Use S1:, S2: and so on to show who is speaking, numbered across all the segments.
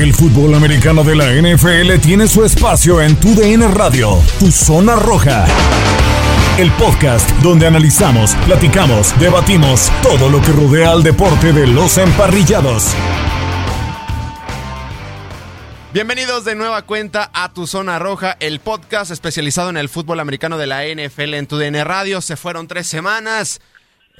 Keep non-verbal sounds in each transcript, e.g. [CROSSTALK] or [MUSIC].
S1: El fútbol americano de la NFL tiene su espacio en Tu DN Radio, Tu Zona Roja. El podcast donde analizamos, platicamos, debatimos todo lo que rodea al deporte de los emparrillados.
S2: Bienvenidos de nueva cuenta a Tu Zona Roja, el podcast especializado en el fútbol americano de la NFL en Tu DN Radio. Se fueron tres semanas.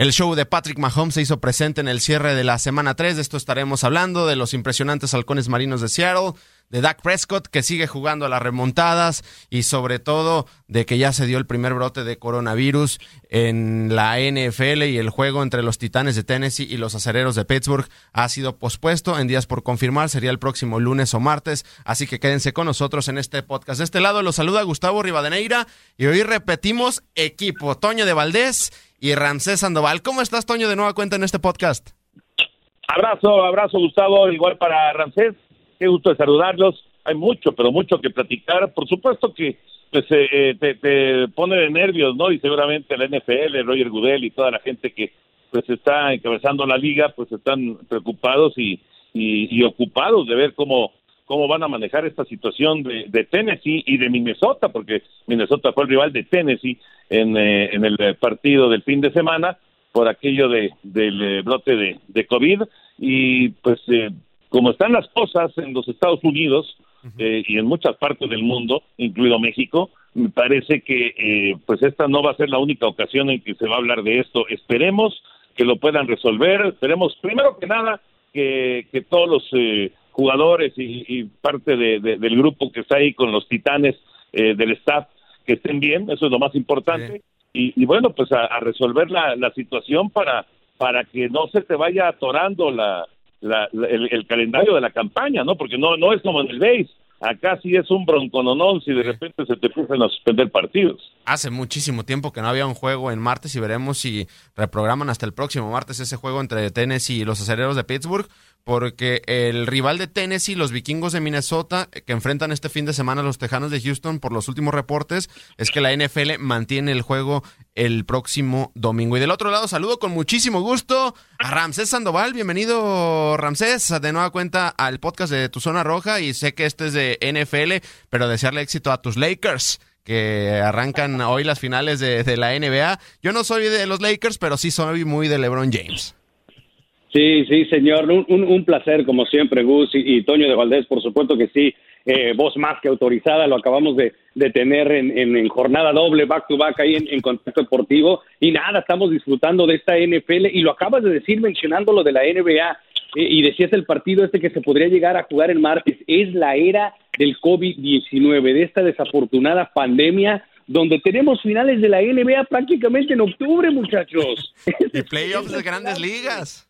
S2: El show de Patrick Mahomes se hizo presente en el cierre de la semana 3. De esto estaremos hablando, de los impresionantes halcones marinos de Seattle, de Dak Prescott, que sigue jugando a las remontadas, y sobre todo de que ya se dio el primer brote de coronavirus en la NFL y el juego entre los Titanes de Tennessee y los Acereros de Pittsburgh ha sido pospuesto en días por confirmar. Sería el próximo lunes o martes. Así que quédense con nosotros en este podcast. De este lado los saluda Gustavo Rivadeneira y hoy repetimos equipo. Toño de Valdés y Ramsés Sandoval. ¿Cómo estás, Toño, de nueva cuenta en este podcast?
S3: Abrazo, abrazo, Gustavo, igual para Ramsés. Qué gusto de saludarlos. Hay mucho, pero mucho que platicar. Por supuesto que pues eh, te, te, pone de nervios, ¿no? Y seguramente la NFL, Roger Goodell y toda la gente que pues está encabezando la liga, pues están preocupados y, y, ocupados de ver cómo cómo van a manejar esta situación de, de, Tennessee y de Minnesota, porque Minnesota fue el rival de Tennessee en, eh, en el partido del fin de semana por aquello de, del eh, brote de, de COVID y pues eh, como están las cosas en los Estados Unidos eh, y en muchas partes del mundo, incluido México, me parece que eh, pues esta no va a ser la única ocasión en que se va a hablar de esto. Esperemos que lo puedan resolver. Esperemos, primero que nada, que, que todos los eh, jugadores y, y parte de, de, del grupo que está ahí con los titanes eh, del staff que estén bien, eso es lo más importante. Y, y, bueno, pues a, a resolver la, la situación para, para que no se te vaya atorando la, la, la, el, el, calendario de la campaña, ¿no? Porque no, no es como en el base. Acá sí es un broncononón si de repente se te empiezan a suspender partidos.
S2: Hace muchísimo tiempo que no había un juego en martes y veremos si reprograman hasta el próximo martes ese juego entre Tennessee y los acereros de Pittsburgh, porque el rival de Tennessee, los vikingos de Minnesota, que enfrentan este fin de semana a los Tejanos de Houston por los últimos reportes, es que la NFL mantiene el juego el próximo domingo. Y del otro lado, saludo con muchísimo gusto a Ramsés Sandoval. Bienvenido, Ramsés, de nueva cuenta al podcast de Tu Zona Roja. Y sé que este es de NFL, pero desearle éxito a tus Lakers que arrancan hoy las finales de, de, la NBA. Yo no soy de los Lakers, pero sí soy muy de LeBron James.
S4: Sí, sí, señor. Un, un, un placer, como siempre, Gus y, Toño de Valdés, por supuesto que sí. Eh, voz más que autorizada, lo acabamos de, de tener en, en, en, jornada doble, back to back, ahí en, en, contacto deportivo. Y nada, estamos disfrutando de esta NFL. Y lo acabas de decir mencionando lo de la NBA. Y decías el partido este que se podría llegar a jugar el martes. Es la era del COVID-19, de esta desafortunada pandemia donde tenemos finales de la NBA prácticamente en octubre, muchachos.
S2: Y playoffs de grandes ligas.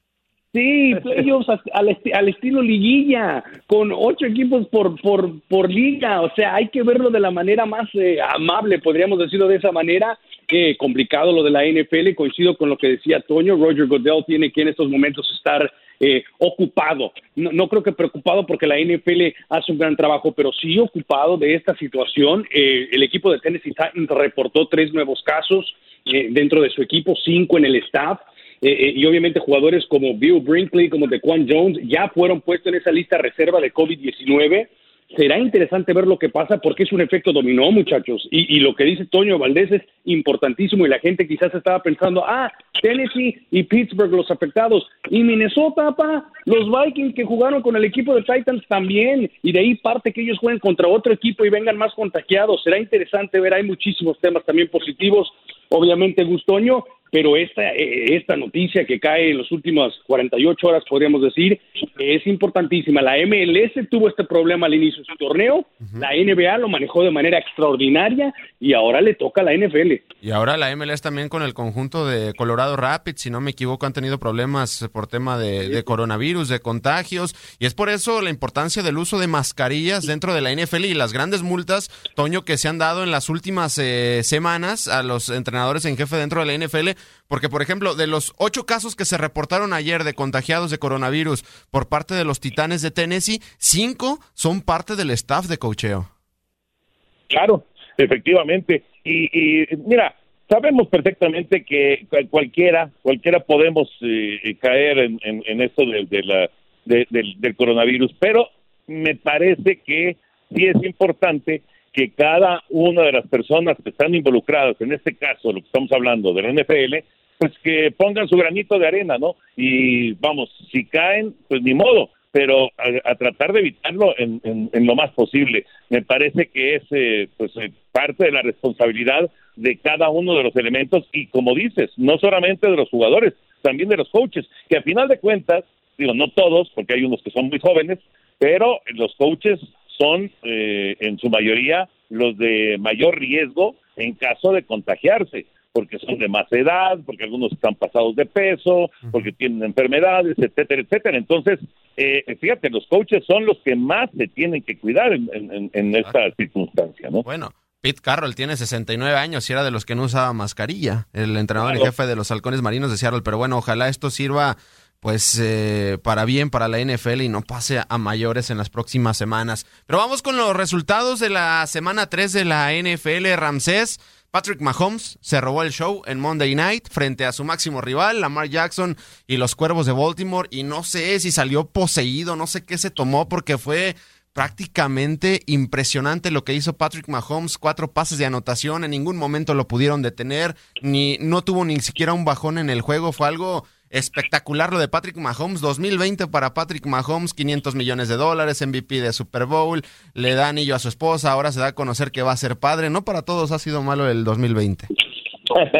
S4: Sí, playoffs [LAUGHS] al, esti al, estilo liguilla, con ocho equipos por, por, por liga. O sea, hay que verlo de la manera más eh, amable, podríamos decirlo de esa manera. Eh, complicado lo de la NFL, coincido con lo que decía Toño. Roger Goodell tiene que en estos momentos estar eh, ocupado. No, creo que preocupado porque la NFL hace un gran trabajo, pero sí ocupado de esta situación. Eh, el equipo de Tennessee Titans reportó tres nuevos casos eh, dentro de su equipo, cinco en el staff. Y obviamente jugadores como Bill Brinkley, como DeQuan Jones, ya fueron puestos en esa lista reserva de COVID-19 será interesante ver lo que pasa porque es un efecto dominó, muchachos. Y, lo que dice Toño Valdés es importantísimo y la gente quizás estaba pensando, ah, Tennessee y Pittsburgh los afectados. Y Minnesota, pa, los Vikings que jugaron con el equipo de Titans también. Y de ahí parte que ellos jueguen contra otro equipo y vengan más contagiados. Será interesante ver, hay muchísimos temas también positivos. Obviamente, Gustoño, pero esta, eh, esta noticia que cae en las últimas 48 horas, podríamos decir, es importantísima. La MLS tuvo este problema al inicio de su torneo, la NBA lo manejó de manera extraordinaria y ahora le toca a la NFL.
S2: Y ahora la MLS también con el conjunto de Colorado Rapids, si no me equivoco, han tenido problemas por tema de, coronavirus, de contagios, y es por eso la importancia del uso de mascarillas dentro de la NFL y las grandes multas, Toño, que se han dado en las últimas eh, semanas a los entrenadores en jefe dentro de la NFL porque, por ejemplo, de los ocho casos que se reportaron ayer de contagiados de coronavirus por parte de los Titanes de Tennessee, cinco son parte del staff de cocheo.
S3: Claro, efectivamente. Y, mira, sabemos perfectamente que cualquiera, cualquiera podemos eh, caer en, en, esto del coronavirus, pero me parece que sí es importante que cada una de las personas que están involucradas, en este caso, lo que estamos hablando de la NFL, pues que pongan su granito de arena, ¿no? Y vamos, si caen, pues ni modo, pero a, tratar de evitarlo en, en, lo más posible. Me parece que es eh, pues eh, parte de la responsabilidad de cada uno de los elementos y como dices, no solamente de los jugadores, también de los coaches, que a final de cuentas, digo, no todos, porque hay unos que son muy jóvenes, pero los coaches son eh, en su mayoría los de mayor riesgo en caso de contagiarse, porque son de más edad, porque algunos están pasados de peso, porque tienen enfermedades, etcétera, etcétera. Entonces, eh, fíjate, los coaches son los que más se tienen que cuidar en, esta circunstancia, ¿no?
S2: Bueno. Pete Carroll tiene 69 años y era de los que no usaba mascarilla, el entrenador y jefe de los halcones marinos de Seattle. Pero bueno, ojalá esto sirva pues eh, para bien para la NFL y no pase a mayores en las próximas semanas. Pero vamos con los resultados de la semana 3 de la NFL Ramsés. Patrick Mahomes se robó el show en Monday Night frente a su máximo rival, Lamar Jackson y los Cuervos de Baltimore. Y no sé si salió poseído, no sé qué se tomó porque fue prácticamente impresionante lo que hizo Patrick Mahomes, cuatro pases de anotación, en ningún momento lo pudieron detener, ni no tuvo ni siquiera un bajón en el juego, fue algo Espectacular lo de Patrick Mahomes, 2020 para Patrick Mahomes, 500 millones de dólares, MVP de Super Bowl, le da anillo a su esposa, ahora se da a conocer que va a ser padre. No para todos ha sido malo el 2020. [LAUGHS]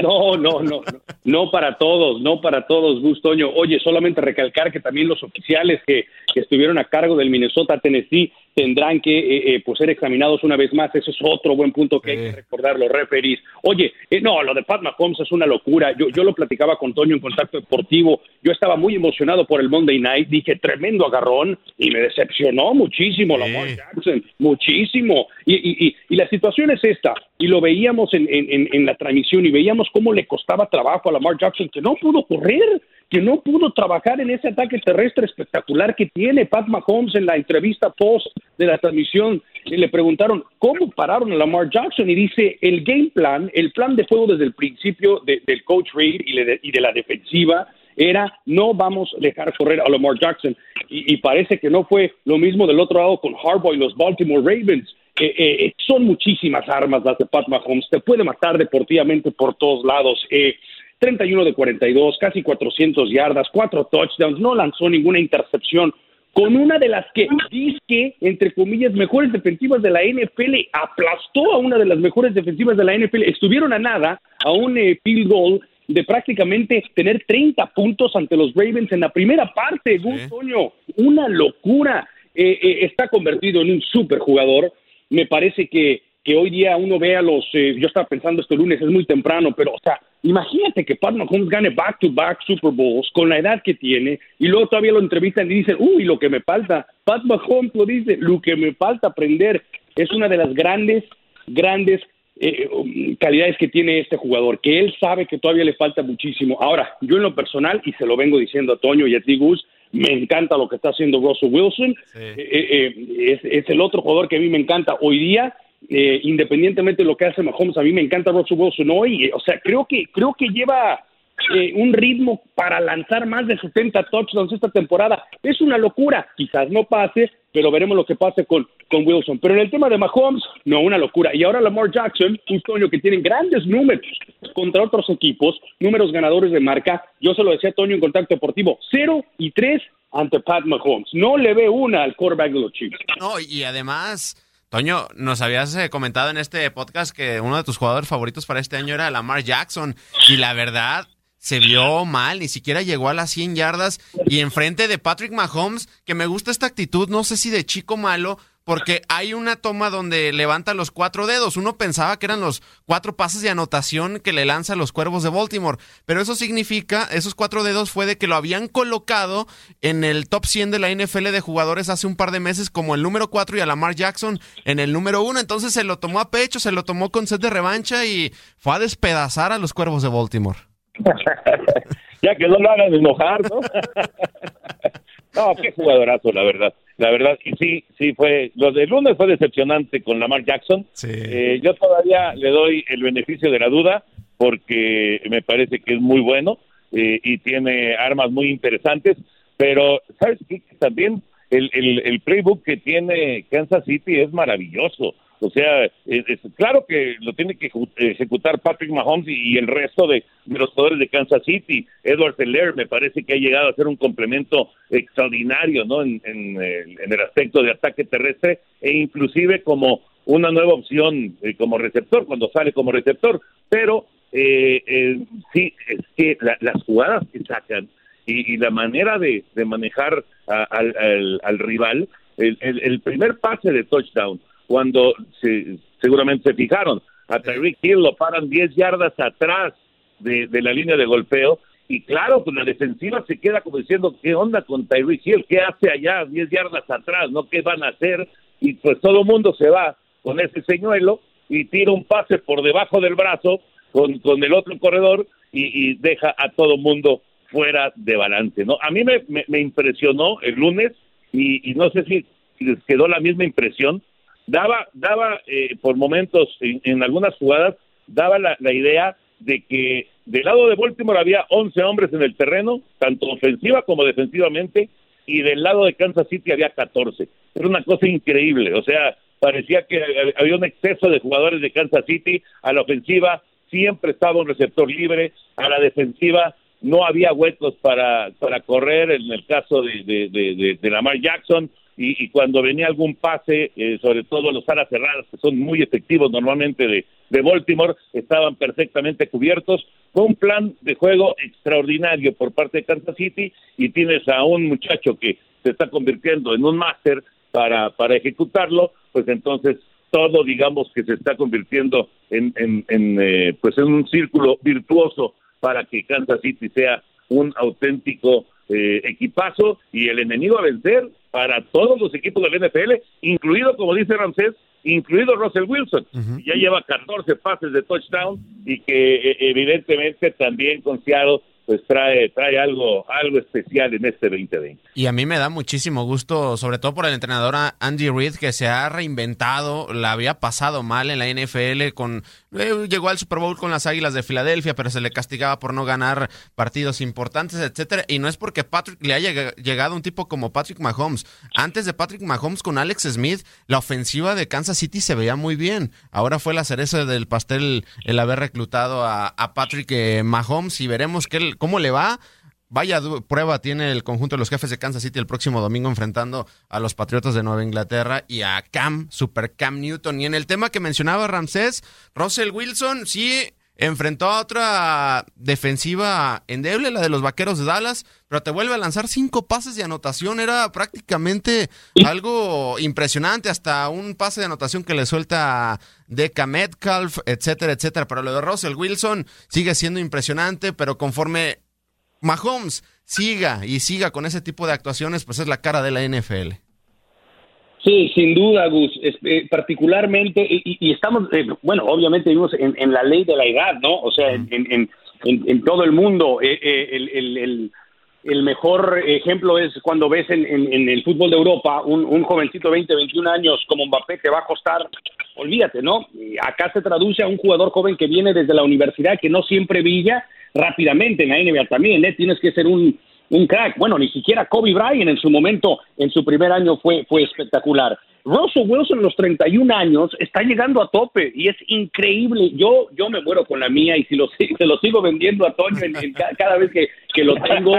S4: No, no, no, no, para todos, no para todos, Gustoño. Oye, solamente recalcar que también los oficiales que, que estuvieron a cargo del Minnesota Tennessee tendrán que eh, eh, pues ser examinados una vez más. Ese es otro buen punto que hay que recordar los referees. Oye, eh, no, lo de Pat Mahomes es una locura. Yo, yo lo platicaba con Toño en Contacto Deportivo. Yo estaba muy emocionado por el Monday Night. Dije, tremendo agarrón. Y me decepcionó muchísimo la Jackson. Muchísimo. Y, y, y, la situación es esta. Y lo veíamos en, en, en la transmisión y veíamos cómo le costaba trabajo a Lamar Jackson, que no pudo correr que no pudo trabajar en ese ataque terrestre espectacular que tiene Pat Mahomes en la entrevista post de la transmisión. Y le preguntaron cómo pararon a Lamar Jackson y dice el game plan, el plan de juego desde el principio del coach Reid y, de, la defensiva era no vamos a dejar correr a Lamar Jackson y, parece que no fue lo mismo del otro lado con Harbaugh y los Baltimore Ravens. Eh, eh, son muchísimas armas las de Pat Mahomes, te puede matar deportivamente por todos lados. Eh, 31 de 42, casi 400 yardas, cuatro touchdowns, no lanzó ninguna intercepción, con una de las que dice, entre comillas, mejores defensivas de la NFL, aplastó a una de las mejores defensivas de la NFL, estuvieron a nada, a un eh, field goal de prácticamente tener 30 puntos ante los Ravens en la primera parte, Gustoño, una locura. Eh, eh, está convertido en un superjugador. Me parece que que hoy día uno vea los, eh, yo estaba pensando este lunes, es muy temprano, pero o sea, imagínate que Pat Mahomes gane back-to-back Super Bowls con la edad que tiene y luego todavía lo entrevistan y dicen, uy, lo que me falta, Pat Mahomes lo dice, lo que me falta aprender es una de las grandes, grandes eh, um, calidades que tiene este jugador, que él sabe que todavía le falta muchísimo. Ahora, yo en lo personal, y se lo vengo diciendo a Toño y a ti, Gus, Me encanta lo que está haciendo Russell Wilson. Eh, eh, es, es, el otro jugador que a mí me encanta hoy día. Independientemente de lo que hace Mahomes, a mí me encanta Russell Wilson hoy. O sea, creo que creo que lleva eh, un ritmo para lanzar más de 70 touchdowns esta temporada. Es una locura. Quizás no pase, pero veremos lo que pase con, con Wilson. Pero en el tema de Mahomes, no, una locura. Y ahora Lamar Jackson, un Toño que tiene grandes números contra otros equipos, números ganadores de marca. Yo se lo decía a Toño en Contacto Deportivo, 0 y 3 ante Pat Mahomes. No le ve una al quarterback de los Chiefs.
S2: No, y además... Toño, nos habías eh, comentado en este podcast que uno de tus jugadores favoritos para este año era Lamar Jackson. Y la verdad, se vio mal, ni siquiera llegó a las 100 yardas y enfrente de Patrick Mahomes, que me gusta esta actitud, no sé si de chico malo, porque hay una toma donde levanta los cuatro dedos. Uno pensaba que eran los cuatro pases de anotación que le lanza a los cuervos de Baltimore, pero eso significa, esos cuatro dedos fue de que lo habían colocado en el top 100 de la NFL de jugadores hace un par de meses como el número 4 y a Lamar Jackson en el número 1. Entonces se lo tomó a pecho, se lo tomó con sed de revancha y fue a despedazar a los cuervos de Baltimore. [LAUGHS]
S3: ya que no lo hagan enojar, ¿no? [LAUGHS] no, qué jugadorazo, la verdad. La verdad que sí, sí fue. Lo del lunes fue decepcionante con Lamar Jackson. Eh, yo todavía le doy el beneficio de la duda porque me parece que es muy bueno eh, y tiene armas muy interesantes. Pero, ¿sabes qué? También el, el, el playbook que tiene Kansas City es maravilloso. O sea, es, claro que lo tiene que ejecutar Patrick Mahomes y, el resto de, los jugadores de Kansas City. Edward Seller me parece que ha llegado a ser un complemento extraordinario, ¿no? En, el aspecto de ataque terrestre e inclusive como una nueva opción eh, como receptor, cuando sale como receptor. Pero eh, eh, sí, es que las jugadas que sacan y, la manera de, manejar al, rival, el primer pase de touchdown cuando se, seguramente se fijaron. A Tyreek Hill lo paran 10 yardas atrás de, la línea de golpeo. Y claro, pues la defensiva se queda como diciendo, ¿qué onda con Tyreek Hill? ¿Qué hace allá 10 yardas atrás? ¿No? ¿Qué van a hacer? Y pues todo el mundo se va con ese señuelo y tira un pase por debajo del brazo con, con el otro corredor y, deja a todo mundo fuera de balance, ¿no? A mí me, me, impresionó el lunes y, y no sé si les quedó la misma impresión daba, daba eh, por momentos en, algunas jugadas, daba la, idea de que del lado de Baltimore había 11 hombres en el terreno, tanto ofensiva como defensivamente, y del lado de Kansas City había 14. Era una cosa increíble, o sea, parecía que había un exceso de jugadores de Kansas City, a la ofensiva siempre estaba un receptor libre, a la defensiva no había huecos para, para correr, en el caso de, de, de Lamar Jackson, y, cuando venía algún pase, eh, sobre todo los alas cerradas, que son muy efectivos normalmente de, de Baltimore, estaban perfectamente cubiertos. Fue un plan de juego extraordinario por parte de Kansas City y tienes a un muchacho que se está convirtiendo en un máster para, para ejecutarlo, pues entonces todo digamos que se está convirtiendo en, en, en eh, pues en un círculo virtuoso para que Kansas City sea un auténtico eh, equipazo y el enemigo a vencer para todos los equipos del NFL, incluido, como dice Ramsés, incluido Russell Wilson. Ya lleva 14 pases de touchdown y que eh, evidentemente también con Seattle pues trae, trae algo, algo especial en este 2020.
S2: Y a mí me da muchísimo gusto, sobre todo por el entrenador Andy Reid, que se ha reinventado, la había pasado mal en la NFL, con eh, llegó al Super Bowl con las Águilas de Filadelfia, pero se le castigaba por no ganar partidos importantes, etcétera. Y no es porque Patrick le haya llegado un tipo como Patrick Mahomes. Antes de Patrick Mahomes con Alex Smith, la ofensiva de Kansas City se veía muy bien. Ahora fue la cereza del pastel el haber reclutado a, Patrick eh, Mahomes y veremos qué, ¿Cómo le va? Vaya prueba tiene el conjunto de los jefes de Kansas City el próximo domingo enfrentando a los Patriotas de Nueva Inglaterra y a Cam, Super Cam Newton. Y en el tema que mencionaba Ramsés, Russell Wilson sí enfrentó a otra defensiva endeble, la de los Vaqueros de Dallas, pero te vuelve a lanzar cinco pases de anotación. Era prácticamente algo impresionante, hasta un pase de anotación que le suelta Deca Metcalf, etcétera, etcétera. Pero lo de Russell Wilson sigue siendo impresionante, pero conforme Mahomes siga y siga con ese tipo de actuaciones, pues es la cara de la NFL.
S4: Sí, sin duda, Gus. Eh, particularmente, y, estamos, eh, bueno, obviamente vivimos en, la ley de la edad, ¿no? O sea, en, en, en todo el mundo, eh, el, el, el mejor ejemplo es cuando ves en, en, el fútbol de Europa un, un, jovencito de 20, 21 años como Mbappé que va a costar, olvídate, ¿no? Acá se traduce a un jugador joven que viene desde la universidad que no siempre brilla rápidamente en la NBA también, ¿eh? Tienes que ser un, un crack. Bueno, ni siquiera Kobe Bryant en su momento, en su primer año fue, fue espectacular. Russell Wilson a los 31 años está llegando a tope y es increíble. Yo yo me muero con la mía y si lo, [LAUGHS] se lo sigo vendiendo a Toño en, cada vez que, que, lo tengo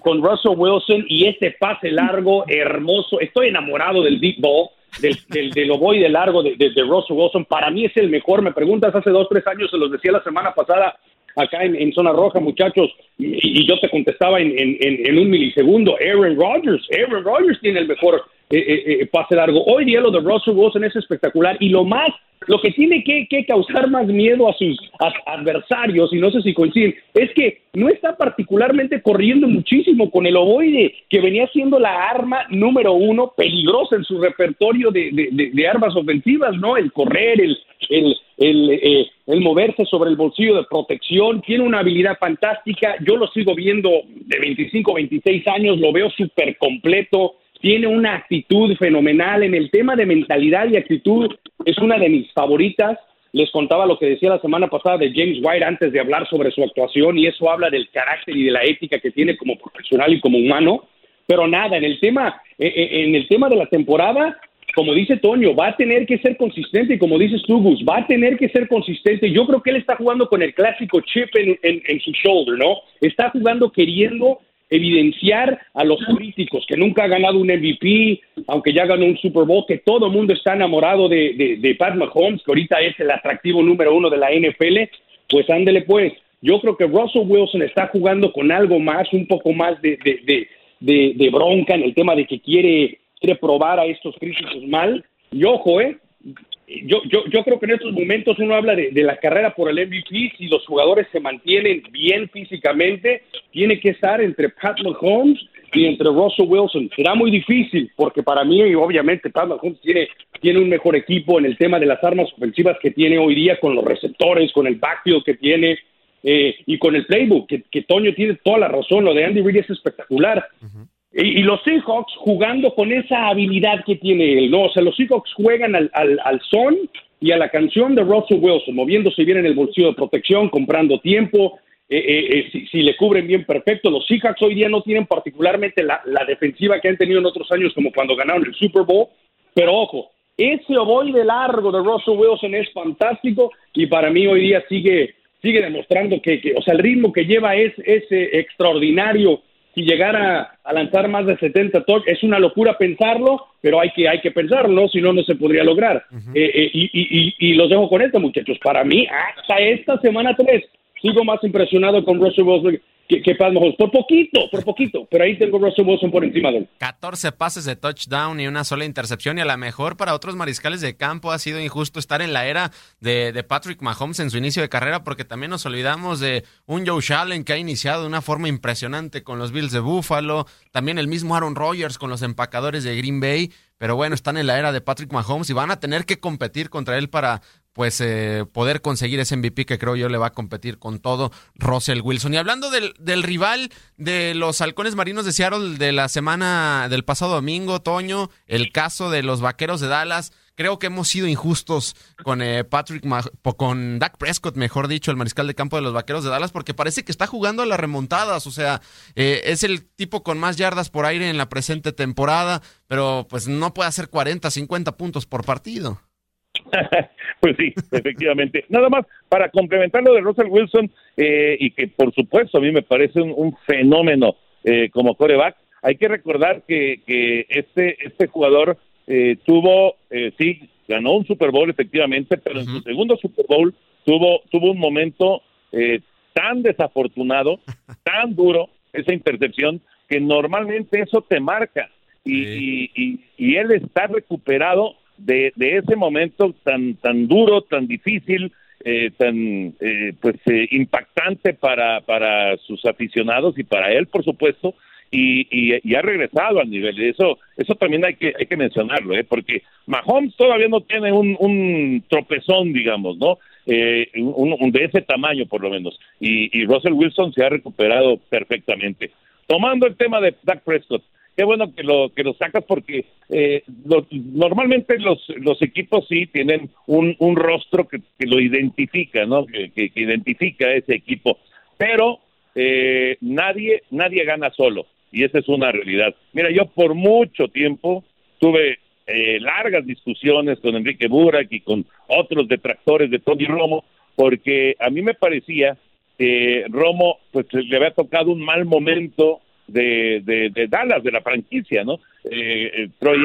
S4: con, Russell Wilson y este pase largo, hermoso. Estoy enamorado del deep ball. Del, del, del de largo de, de, Russell Wilson, para mí es el mejor. Me preguntas hace dos, tres años, se los decía la semana pasada, acá en, zona roja, muchachos, y, yo te contestaba en, en, en, un milisegundo, Aaron Rodgers, Aaron Rodgers tiene el mejor eh, eh, eh, pase largo. Hoy día lo de Russell Wilson es espectacular y lo más, lo que tiene que, causar más miedo a sus adversarios, y no sé si coinciden, es que no está particularmente corriendo muchísimo con el ovoide, que venía siendo la arma número uno peligrosa en su repertorio de, de, armas ofensivas, ¿no? El correr, el, el, el, el, moverse sobre el bolsillo de protección, tiene una habilidad fantástica, yo lo sigo viendo de 25, 26 años, lo veo súper completo, tiene una actitud fenomenal en el tema de mentalidad y actitud, es una de mis favoritas. Les contaba lo que decía la semana pasada de James White antes de hablar sobre su actuación y eso habla del carácter y de la ética que tiene como profesional y como humano. Pero nada, en el tema, eh, eh, en el tema de la temporada, como dice Toño, va a tener que ser consistente y como dices tú, Gus, va a tener que ser consistente. Yo creo que él está jugando con el clásico chip en, en su shoulder, ¿no? Está jugando queriendo evidenciar a los críticos que nunca ha ganado un MVP, aunque ya ganó un Super Bowl, que todo el mundo está enamorado de, de, Pat Mahomes, que ahorita es el atractivo número uno de la NFL, pues ándele pues. Yo creo que Russell Wilson está jugando con algo más, un poco más de, de bronca en el tema de que quiere, quiere probar a estos críticos mal. Y ojo, ¿eh? yo, yo, yo creo que en estos momentos uno habla de, la carrera por el MVP, si los jugadores se mantienen bien físicamente, tiene que estar entre Pat Mahomes y entre Russell Wilson. Será muy difícil, porque para mí, obviamente, Pat Mahomes tiene, tiene un mejor equipo en el tema de las armas ofensivas que tiene hoy día, con los receptores, con el backfield que tiene, eh, y con el playbook, que, Toño tiene toda la razón, lo de Andy Reid es espectacular. Y, los Seahawks jugando con esa habilidad que tiene él, ¿no? O sea, los Seahawks juegan al, al, son y a la canción de Russell Wilson, moviéndose bien en el bolsillo de protección, comprando tiempo, eh, eh, eh, si, le cubren bien perfecto. Los Seahawks hoy día no tienen particularmente la, defensiva que han tenido en otros años, como cuando ganaron el Super Bowl, pero ojo, ese de largo de Russell Wilson es fantástico y para mí hoy día sigue, sigue demostrando que, o sea, el ritmo que lleva es, es extraordinario si llegara a lanzar más de 70 touch, es una locura pensarlo, pero hay que, hay que pensarlo, si no, no se podría lograr. Eh, eh, y, y, y, los dejo con esto, muchachos. Para mí, hasta esta semana 3, sigo más impresionado con Russell Wilson que, que Pat Por poquito, por poquito. Pero ahí tengo Russell Wilson por encima de él.
S2: 14 pases de touchdown y una sola intercepción. Y a lo mejor para otros mariscales de campo ha sido injusto estar en la era de, de Patrick Mahomes en su inicio de carrera, porque también nos olvidamos de un Joe Allen que ha iniciado de una forma impresionante con los Bills de Buffalo. También el mismo Aaron Rodgers con los empacadores de Green Bay. Pero bueno, están en la era de Patrick Mahomes y van a tener que competir contra él para pues eh, poder conseguir ese MVP que creo yo le va a competir con todo Russell Wilson. Y hablando del, del, rival de los halcones marinos de Seattle de la semana del pasado domingo, Toño, el caso de los vaqueros de Dallas, creo que hemos sido injustos con eh, Patrick, con Dak Prescott, mejor dicho, el mariscal de campo de los vaqueros de Dallas, porque parece que está jugando a las remontadas, o sea, eh, es el tipo con más yardas por aire en la presente temporada, pero pues no puede hacer 40, 50 puntos por partido. [LAUGHS]
S3: pues sí, efectivamente. Nada más para complementar lo de Russell Wilson eh, y que por supuesto a mí me parece un, fenómeno eh, como coreback. Hay que recordar que, que este este jugador eh, tuvo sí ganó un Super Bowl efectivamente, pero en su segundo Super Bowl tuvo tuvo un momento tan desafortunado, [LAUGHS] tan duro esa intercepción que normalmente eso te marca y, y, y él está recuperado de, de ese momento tan, tan duro, tan difícil, eh, tan eh, pues eh, impactante para, para sus aficionados y para él, por supuesto, y, y, ha regresado al nivel. Eso, eso también hay que, hay que mencionarlo, ¿eh? porque Mahomes todavía no tiene un, un tropezón, digamos, ¿no? Eh, un, de ese tamaño, por lo menos. Y, y Russell Wilson se ha recuperado perfectamente. tomando el tema de Dak Prescott, qué bueno que lo que lo sacas porque eh, normalmente los los equipos sí tienen un, un rostro que, lo identifica, ¿no? Que, que, identifica ese equipo, pero eh, nadie nadie gana solo y esa es una realidad. Mira, yo por mucho tiempo tuve eh, largas discusiones con Enrique Burak y con otros detractores de Tony Romo porque a mí me parecía que Romo pues le había tocado un mal momento de, de, Dallas, de la franquicia, ¿no? Eh, eh Troy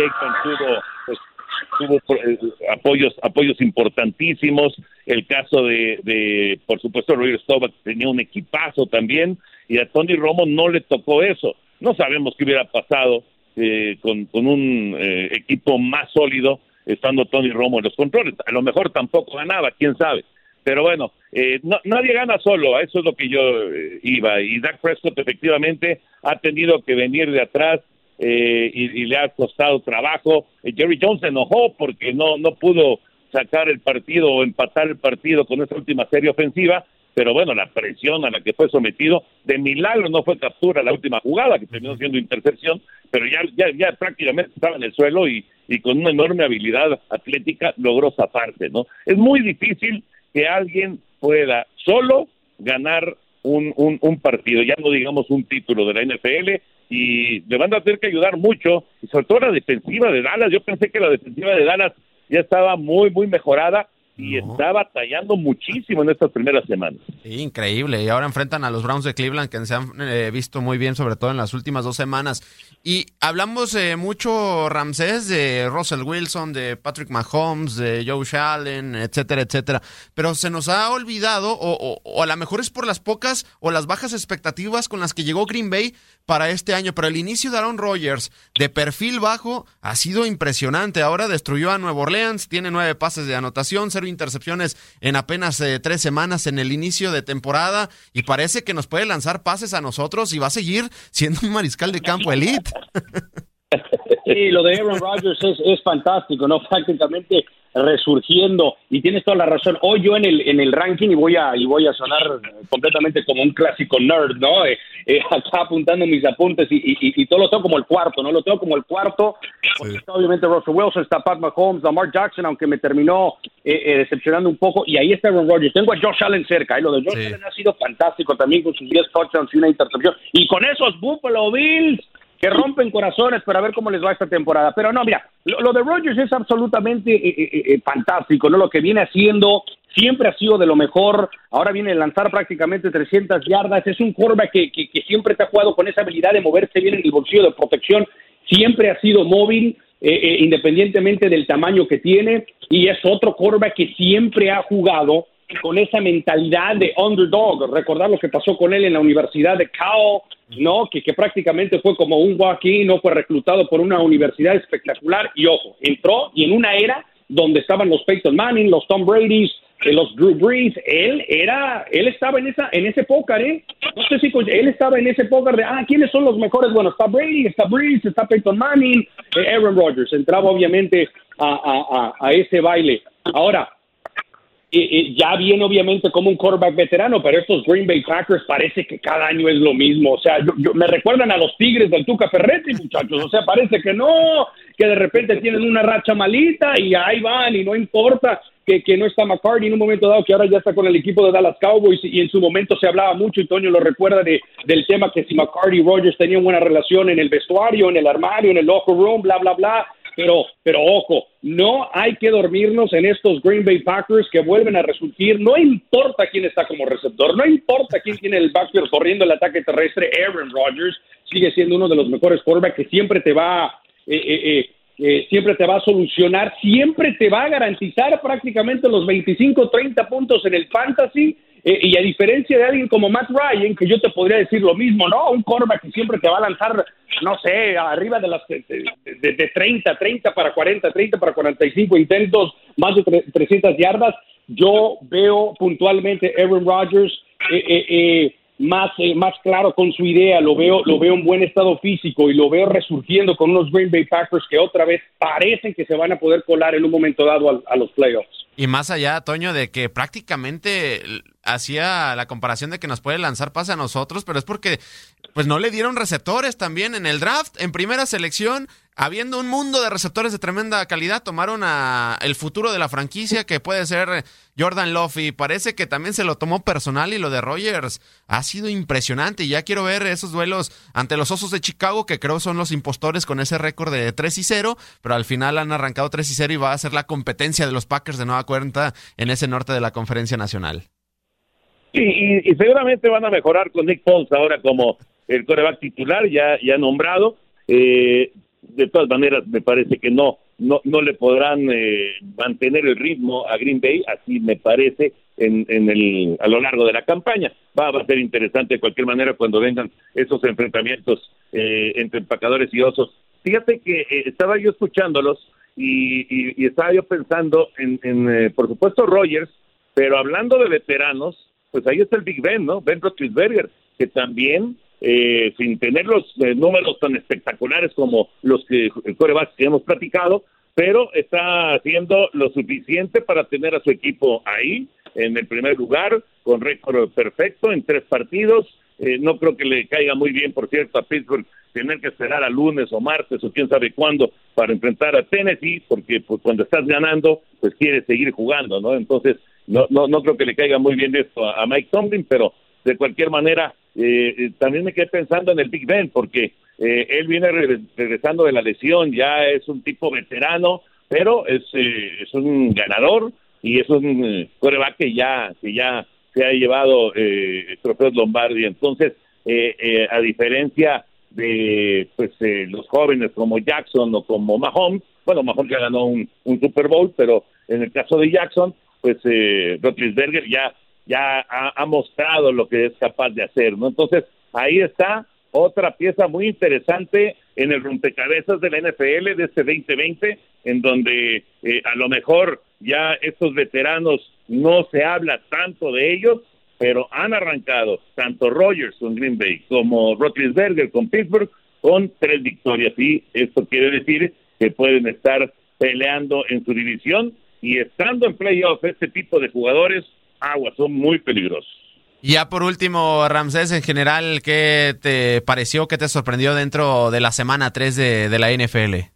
S3: tuvo, pues, eh, apoyos, apoyos importantísimos, el caso de, de por supuesto, Roger Staubach tenía un equipazo también, y a Tony Romo no le tocó eso. No sabemos qué hubiera pasado eh, con, con un equipo más sólido estando Tony Romo en los controles. A lo mejor tampoco ganaba, quién sabe pero bueno, eh, nadie gana solo, a eso es lo que yo eh, iba. Y Dak Prescott efectivamente ha tenido que venir de atrás eh, y, le ha costado trabajo. Jerry Jones se enojó porque no, no pudo sacar el partido o empatar el partido con esa última serie ofensiva, pero bueno, la presión a la que fue sometido, de milagro no fue captura la última jugada, que terminó siendo intercepción, pero ya, ya, ya prácticamente estaba en el suelo y, y con una enorme habilidad atlética logró zafarse, ¿no? Es muy difícil que alguien pueda solo ganar un, un, partido, ya no digamos un título de la NFL, y le van a tener que ayudar mucho, y sobre todo la defensiva de Dallas. Yo pensé que la defensiva de Dallas ya estaba muy, muy mejorada, y está batallando muchísimo en estas primeras semanas.
S2: increíble. Y ahora enfrentan a los Browns de Cleveland, que se han eh, visto muy bien, sobre todo en las últimas dos semanas. Y hablamos eh, mucho, Ramsés, de Russell Wilson, de Patrick Mahomes, de Joe Allen, etcétera, etcétera. Pero se nos ha olvidado, o, o a lo mejor es por las pocas o las bajas expectativas con las que llegó Green Bay para este año. Pero el inicio de Aaron Rodgers, de perfil bajo, ha sido impresionante. Ahora destruyó a Nueva Orleans, tiene nueve pases de anotación, cero intercepciones en apenas eh, tres semanas en el inicio de temporada y parece que nos puede lanzar pases a nosotros y va a seguir siendo un mariscal de campo elite. [LAUGHS]
S4: Sí, lo de Aaron Rodgers es, es fantástico, ¿no? [LAUGHS] Prácticamente resurgiendo y tienes toda la razón. Hoy yo en el en el ranking y voy a y voy a sonar completamente como un clásico nerd, ¿no? Eh, eh, [LAUGHS] acá apuntando mis apuntes y, y, todo lo tengo como el cuarto, ¿no? Lo tengo como el cuarto. Está obviamente Russell Wilson, está Pat Mahomes, Lamar Jackson, aunque me terminó eh, decepcionando un poco y ahí está Aaron Rodgers. Tengo a Josh Allen cerca, y lo de Josh Allen ha sido fantástico también con sus 10 touchdowns y una intercepción y con esos Buffalo Bills que rompen corazones para ver cómo les va esta temporada. Pero no, mira, lo, de Rogers es absolutamente eh, eh, eh, fantástico, ¿no? Lo que viene haciendo siempre ha sido de lo mejor. Ahora viene a lanzar prácticamente 300 yardas. Es un quarterback que, que, siempre te ha jugado con esa habilidad de moverse bien en el bolsillo de protección. Siempre ha sido móvil, independientemente del tamaño que tiene. Y es otro quarterback que siempre ha jugado con esa mentalidad de underdog, recordar lo que pasó con él en la Universidad de Cal, ¿no? Que, prácticamente fue como un walk-in, no fue reclutado por una universidad espectacular y ojo, entró y en una era donde estaban los Peyton Manning, los Tom Brady's, eh, los Drew Brees, él era, él estaba en esa, en ese póker, ¿eh? No sé si él estaba en ese póker de, ah, ¿quiénes son los mejores? Bueno, está Brady, está Brees, está Peyton Manning, eh, Aaron Rodgers, entraba obviamente a ese baile. Ahora, ya viene obviamente como un quarterback veterano, pero estos Green Bay Packers parece que cada año es lo mismo. O sea, yo, me recuerdan a los Tigres del Tuca Ferretti, muchachos. O sea, parece que no, que de repente tienen una racha malita y ahí van y no importa que, que no está McCarthy en un momento dado, que ahora ya está con el equipo de Dallas Cowboys y en su momento se hablaba mucho, y Toño lo recuerda, de, del tema que si McCarthy y Rogers tenían buena relación en el vestuario, en el armario, en el locker room, bla, bla, bla pero, pero ojo, no hay que dormirnos en estos Green Bay Packers que vuelven a resurgir. No importa quién está como receptor, no importa quién tiene el backfield corriendo el ataque terrestre. Aaron Rodgers sigue siendo uno de los mejores quarterbacks que siempre te va, eh, eh, eh, siempre te va a solucionar, siempre te va a garantizar prácticamente los 25, 30 puntos en el fantasy eh, y a diferencia de alguien como Matt Ryan, que yo te podría decir lo mismo, ¿no? Un quarterback que siempre te va a lanzar, no sé, arriba de las de, de, 30, 30 para 40, 30 para 45 intentos, más de 300 yardas. Yo veo puntualmente Aaron Rodgers eh, eh, más, más claro con su idea, lo veo, lo veo en buen estado físico y lo veo resurgiendo con unos Green Bay Packers que otra vez parecen que se van a poder colar en un momento dado a los playoffs.
S2: Y más allá, Toño, de que prácticamente hacía la comparación de que nos puede lanzar pase a nosotros, pero es porque pues no le dieron receptores también en el draft, en primera selección, habiendo un mundo de receptores de tremenda calidad, tomaron a el futuro de la franquicia que puede ser Jordan Love y parece que también se lo tomó personal y lo de Rogers ha sido impresionante y ya quiero ver esos duelos ante los Osos de Chicago que creo son los impostores con ese récord de 3 y 0, pero al final han arrancado 3 y 0 y va a ser la competencia de los Packers de nueva cuenta en ese norte de la conferencia nacional.
S3: y, seguramente van a mejorar con Nick Foles ahora como el coreback titular, ya, ya nombrado. Eh, de todas maneras, me parece que no, no, no le podrán eh, mantener el ritmo a Green Bay, así me parece, en, en el, a lo largo de la campaña. Va, a ser interesante de cualquier manera cuando vengan esos enfrentamientos eh, entre empacadores y osos. Fíjate que eh, estaba yo escuchándolos y, y, estaba yo pensando en, en por supuesto, Rogers, pero hablando de veteranos, pues ahí está el Big Ben, ¿no? Ben Roethlisberger, que también eh, sin tener los eh, números tan espectaculares como los que el coreback que hemos platicado, pero está haciendo lo suficiente para tener a su equipo ahí, en el primer lugar, con récord perfecto en tres partidos. Eh, no creo que le caiga muy bien, por cierto, a Pittsburgh tener que esperar a lunes o martes o quién sabe cuándo para enfrentar a Tennessee, porque pues cuando estás ganando, pues quieres seguir jugando, ¿no? Entonces, no, no, no creo que le caiga muy bien esto a Mike Tomlin, pero de cualquier manera, eh, eh, también me quedé pensando en el Big Ben, porque eh, él viene regresando de la lesión, ya es un tipo veterano, pero es, es un ganador y es un coreback que ya, que ya se ha llevado eh, trofeos Lombardi. Entonces, a diferencia de pues los jóvenes como Jackson o como Mahomes, bueno, Mahomes ya ganó un, un Super Bowl, pero en el caso de Jackson, pues eh, Rotlisberger ya ya ha, mostrado lo que es capaz de hacer, ¿no? Entonces, ahí está otra pieza muy interesante en el rompecabezas de la NFL de este 2020, en donde eh, a lo mejor ya estos veteranos no se habla tanto de ellos, pero han arrancado tanto Rogers con Green Bay como Roethlisberger con Pittsburgh con tres victorias y esto quiere decir que pueden estar peleando en su división y estando en playoff este tipo de jugadores agua, son muy peligrosos.
S2: Ya por último, Ramsés, en general, ¿qué te pareció, qué te sorprendió dentro de la semana 3 de, la NFL?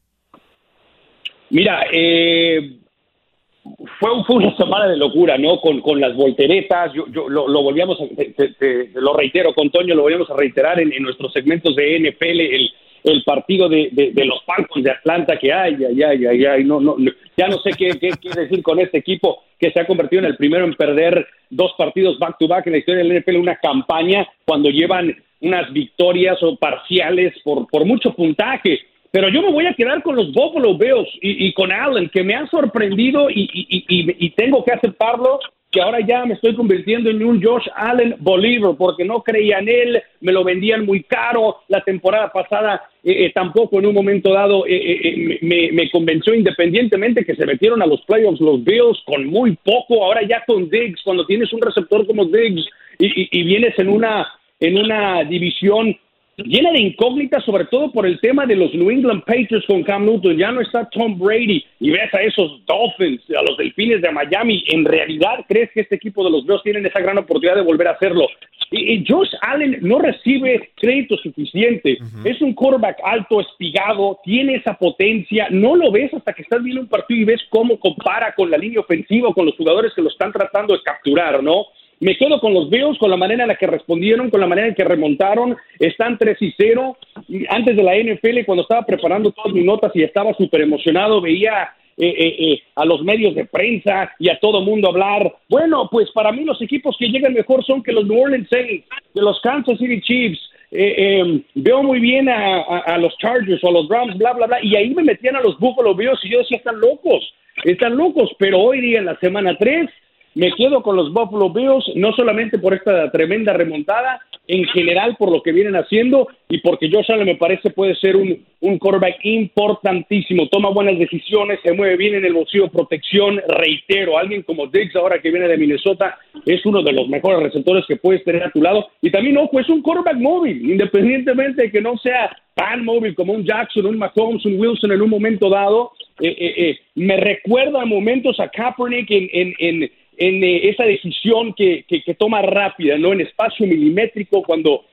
S4: Mira, eh, fue, fue, una semana de locura, ¿no? Con, con las volteretas, yo, yo lo, volvíamos, a, lo reitero con Toño, lo volvíamos a reiterar en, en nuestros segmentos de NFL, el, el partido de, de, los Falcons de Atlanta, que ay, ay, ay, ay, ay, no, no, ya no sé qué, qué, decir con este equipo que se ha convertido en el primero en perder dos partidos back to back en la historia del NFL, una campaña cuando llevan unas victorias o parciales por, por mucho puntaje. Pero yo me voy a quedar con los Buffalo Bills y, y con Allen, que me han sorprendido y, y, y tengo que aceptarlo que ahora ya me estoy convirtiendo en un Josh Allen Bolívar porque no creía en él, me lo vendían muy caro, la temporada pasada eh, eh, tampoco en un momento dado eh, me, convenció independientemente que se metieron a los playoffs los Bills con muy poco, ahora ya con Diggs, cuando tienes un receptor como Diggs y, y vienes en una en una división llena de incógnitas, sobre todo por el tema de los New England Patriots con Cam Newton. Ya no está Tom Brady y ves a esos Dolphins, a los Delfines de Miami. ¿En realidad crees que este equipo de los Bills tienen esa gran oportunidad de volver a hacerlo? Y, Josh Allen no recibe crédito suficiente. Es un quarterback alto, espigado, tiene esa potencia. No lo ves hasta que estás viendo un partido y ves cómo compara con la línea ofensiva, con los jugadores que lo están tratando de capturar, ¿no? Me quedo con los Bills, con la manera en la que respondieron, con la manera en que remontaron. Están 3 y 0. Antes de la NFL, cuando estaba preparando todas mis notas y estaba súper emocionado, veía eh, eh, eh, a los medios de prensa y a todo mundo hablar. Bueno, pues para mí los equipos que llegan mejor son que los New Orleans Saints, de los Kansas City Chiefs. Em, veo muy bien a, los Chargers o a los Rams, bla, bla, bla. Y ahí me metían a los Buffalo Bills y yo decía, están locos, están locos. Pero hoy día, en la semana 3, me quedo con los Buffalo Bills, no solamente por esta tremenda remontada, en general por lo que vienen haciendo y porque Josh Allen me parece puede ser un, un quarterback importantísimo. Toma buenas decisiones, se mueve bien en el bolsillo, protección. Reitero, alguien como Diggs, ahora que viene de Minnesota, es uno de los mejores receptores que puedes tener a tu lado. Y también, ojo, es un quarterback móvil, independientemente de que no sea tan móvil como un Jackson, un Mahomes, un Wilson en un momento dado. me recuerda a momentos a Kaepernick en, en, esa decisión que, que, toma rápida, ¿no? En espacio milimétrico, cuando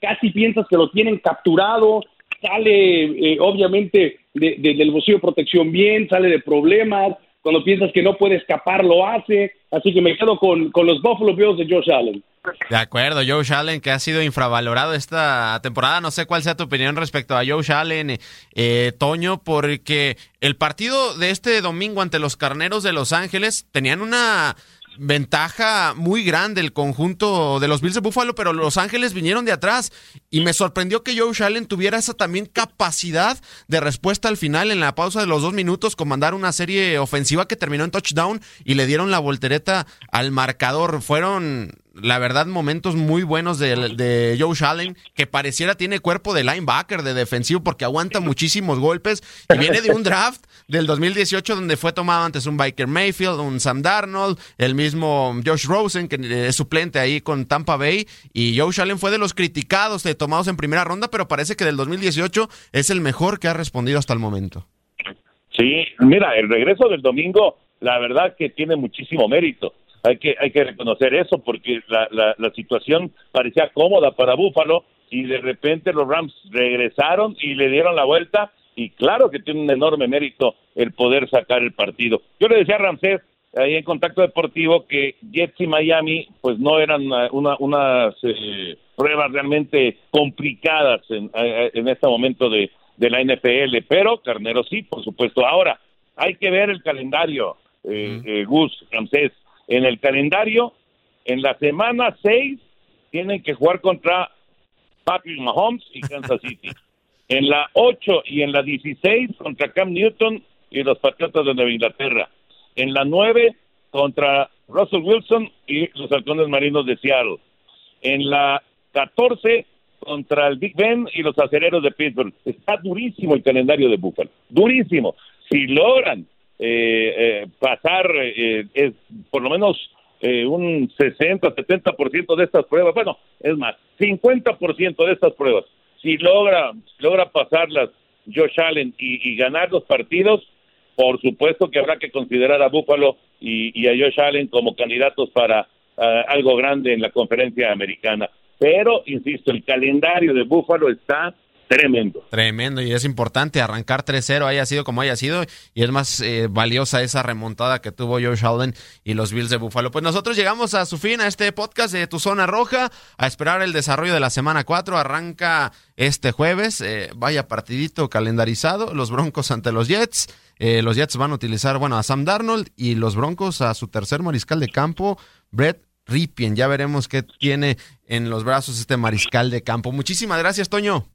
S4: casi piensas que lo tienen capturado, sale obviamente del bolsillo de protección bien, sale de problemas, cuando piensas que no puede escapar, lo hace. Así que me quedo con, con los Buffalo Bills de Josh Allen.
S2: De acuerdo, Josh Allen, que ha sido infravalorado esta temporada. No sé cuál sea tu opinión respecto a Josh Allen, eh, Toño, porque el partido de este domingo ante los Carneros de Los Ángeles tenían una ventaja muy grande el conjunto de los Bills de Buffalo, pero Los Ángeles vinieron de atrás y me sorprendió que Joe Allen tuviera esa también capacidad de respuesta al final en la pausa de los dos minutos, comandar una serie ofensiva que terminó en touchdown y le dieron la voltereta al marcador. Fueron la verdad, momentos muy buenos de, de, Joe Allen, que pareciera tiene cuerpo de linebacker, de defensivo, porque aguanta muchísimos golpes. Y viene de un draft del 2018 donde fue tomado antes un Biker Mayfield, un Sam Darnold, el mismo Josh Rosen, que es suplente ahí con Tampa Bay. Y Joe Allen fue de los criticados, de tomados en primera ronda, pero parece que del 2018 es el mejor que ha respondido hasta el momento.
S3: Sí, mira, el regreso del domingo, la verdad que tiene muchísimo mérito hay que, hay que reconocer eso porque la, la, situación parecía cómoda para Búfalo y de repente los Rams regresaron y le dieron la vuelta y claro que tiene un enorme mérito el poder sacar el partido. Yo le decía a Ramsés ahí en Contacto Deportivo que Jets y Miami pues no eran una, unas eh, pruebas realmente complicadas en, en este momento de, de la NFL, pero Carnero sí, por supuesto. Ahora, hay que ver el calendario, eh, eh Gus, Ramsés en el calendario, en la semana 6 tienen que jugar contra Patrick Mahomes y Kansas City. [LAUGHS] en la 8 y en la 16 contra Cam Newton y los Patriotas de Nueva Inglaterra. En la 9 contra Russell Wilson y los Halcones Marinos de Seattle. En la 14 contra el Big Ben y los Acereros de Pittsburgh. Está durísimo el calendario de Buffalo, durísimo. Si logran eh, eh, pasar eh, es por lo menos eh, un 60, 70% de estas pruebas, bueno, es más, 50% de estas pruebas, si logra, logra pasarlas Josh Allen y, ganar los partidos, por supuesto que habrá que considerar a Buffalo y, a Josh Allen como candidatos para ah, algo grande en la conferencia americana. Pero, insisto, el calendario de Buffalo está tremendo.
S2: Tremendo, y es importante arrancar 3-0, haya sido como haya sido, y es más eh, valiosa esa remontada que tuvo Josh Allen y los Bills de Buffalo. Pues nosotros llegamos a su fin a este podcast de Tu Zona Roja, a esperar el desarrollo de la semana 4, arranca este jueves, eh, vaya partidito calendarizado, los Broncos ante los Jets, eh, los Jets van a utilizar, bueno, a Sam Darnold y los Broncos a su tercer mariscal de campo, Brett Ripien, ya veremos qué tiene en los brazos este mariscal de campo. Muchísimas gracias, Toño.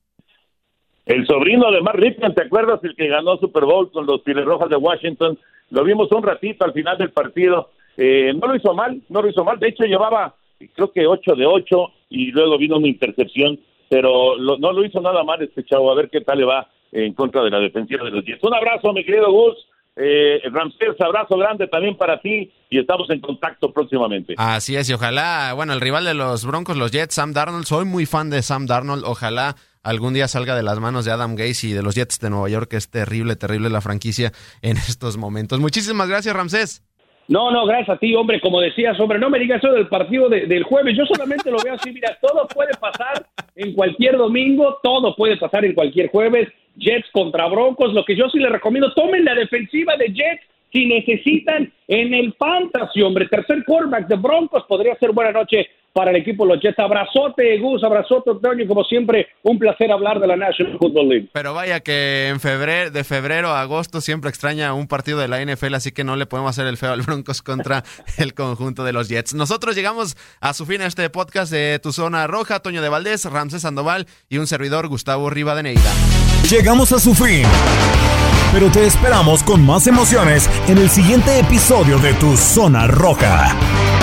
S3: El sobrino de Mark Ripken, ¿te acuerdas? El que ganó Super Bowl con los Piles Rojas de Washington. Lo vimos un ratito al final del partido. Eh, no lo hizo mal, no lo hizo mal. De hecho, llevaba, creo que 8 de 8 y luego vino una intercepción. Pero no lo hizo nada mal este chavo. A ver qué tal le va en contra de la defensiva de los Jets. Un abrazo, mi querido Gus. Eh, Ramsés, abrazo grande también para ti y estamos en contacto próximamente.
S2: Así es, y ojalá, bueno, el rival de los Broncos, los Jets, Sam Darnold, soy muy fan de Sam Darnold, ojalá algún día salga de las manos de Adam Gates y de los Jets de Nueva York, que es terrible, terrible la franquicia en [LAUGHS] estos momentos. Muchísimas gracias, Ramsés.
S4: No, no, gracias a ti, hombre. Como decías, hombre, no me digas eso del partido del jueves. Yo solamente lo veo así. Mira, todo puede pasar en cualquier domingo, todo puede pasar en cualquier jueves. Jets contra Broncos. Lo que yo sí le recomiendo, tomen la defensiva de Jets si necesitan en el fantasy, hombre. Tercer quarterback de Broncos podría ser buena noche para el equipo de los Jets. Abrazote, Gus, abrazote, Antonio. Como siempre, un placer hablar de la National Football League.
S2: Pero vaya que en febrero, de febrero a agosto siempre extraña un partido de la NFL, así que no le podemos hacer el feo al Broncos contra [LAUGHS] el conjunto de los Jets. Nosotros llegamos a su fin a este podcast de Tu Zona Roja, Toño de Valdés, Ramsés Sandoval y un servidor, Gustavo Rivadeneira.
S1: Llegamos a su fin. Pero te esperamos con más emociones en el siguiente episodio de Tu Zona Roja.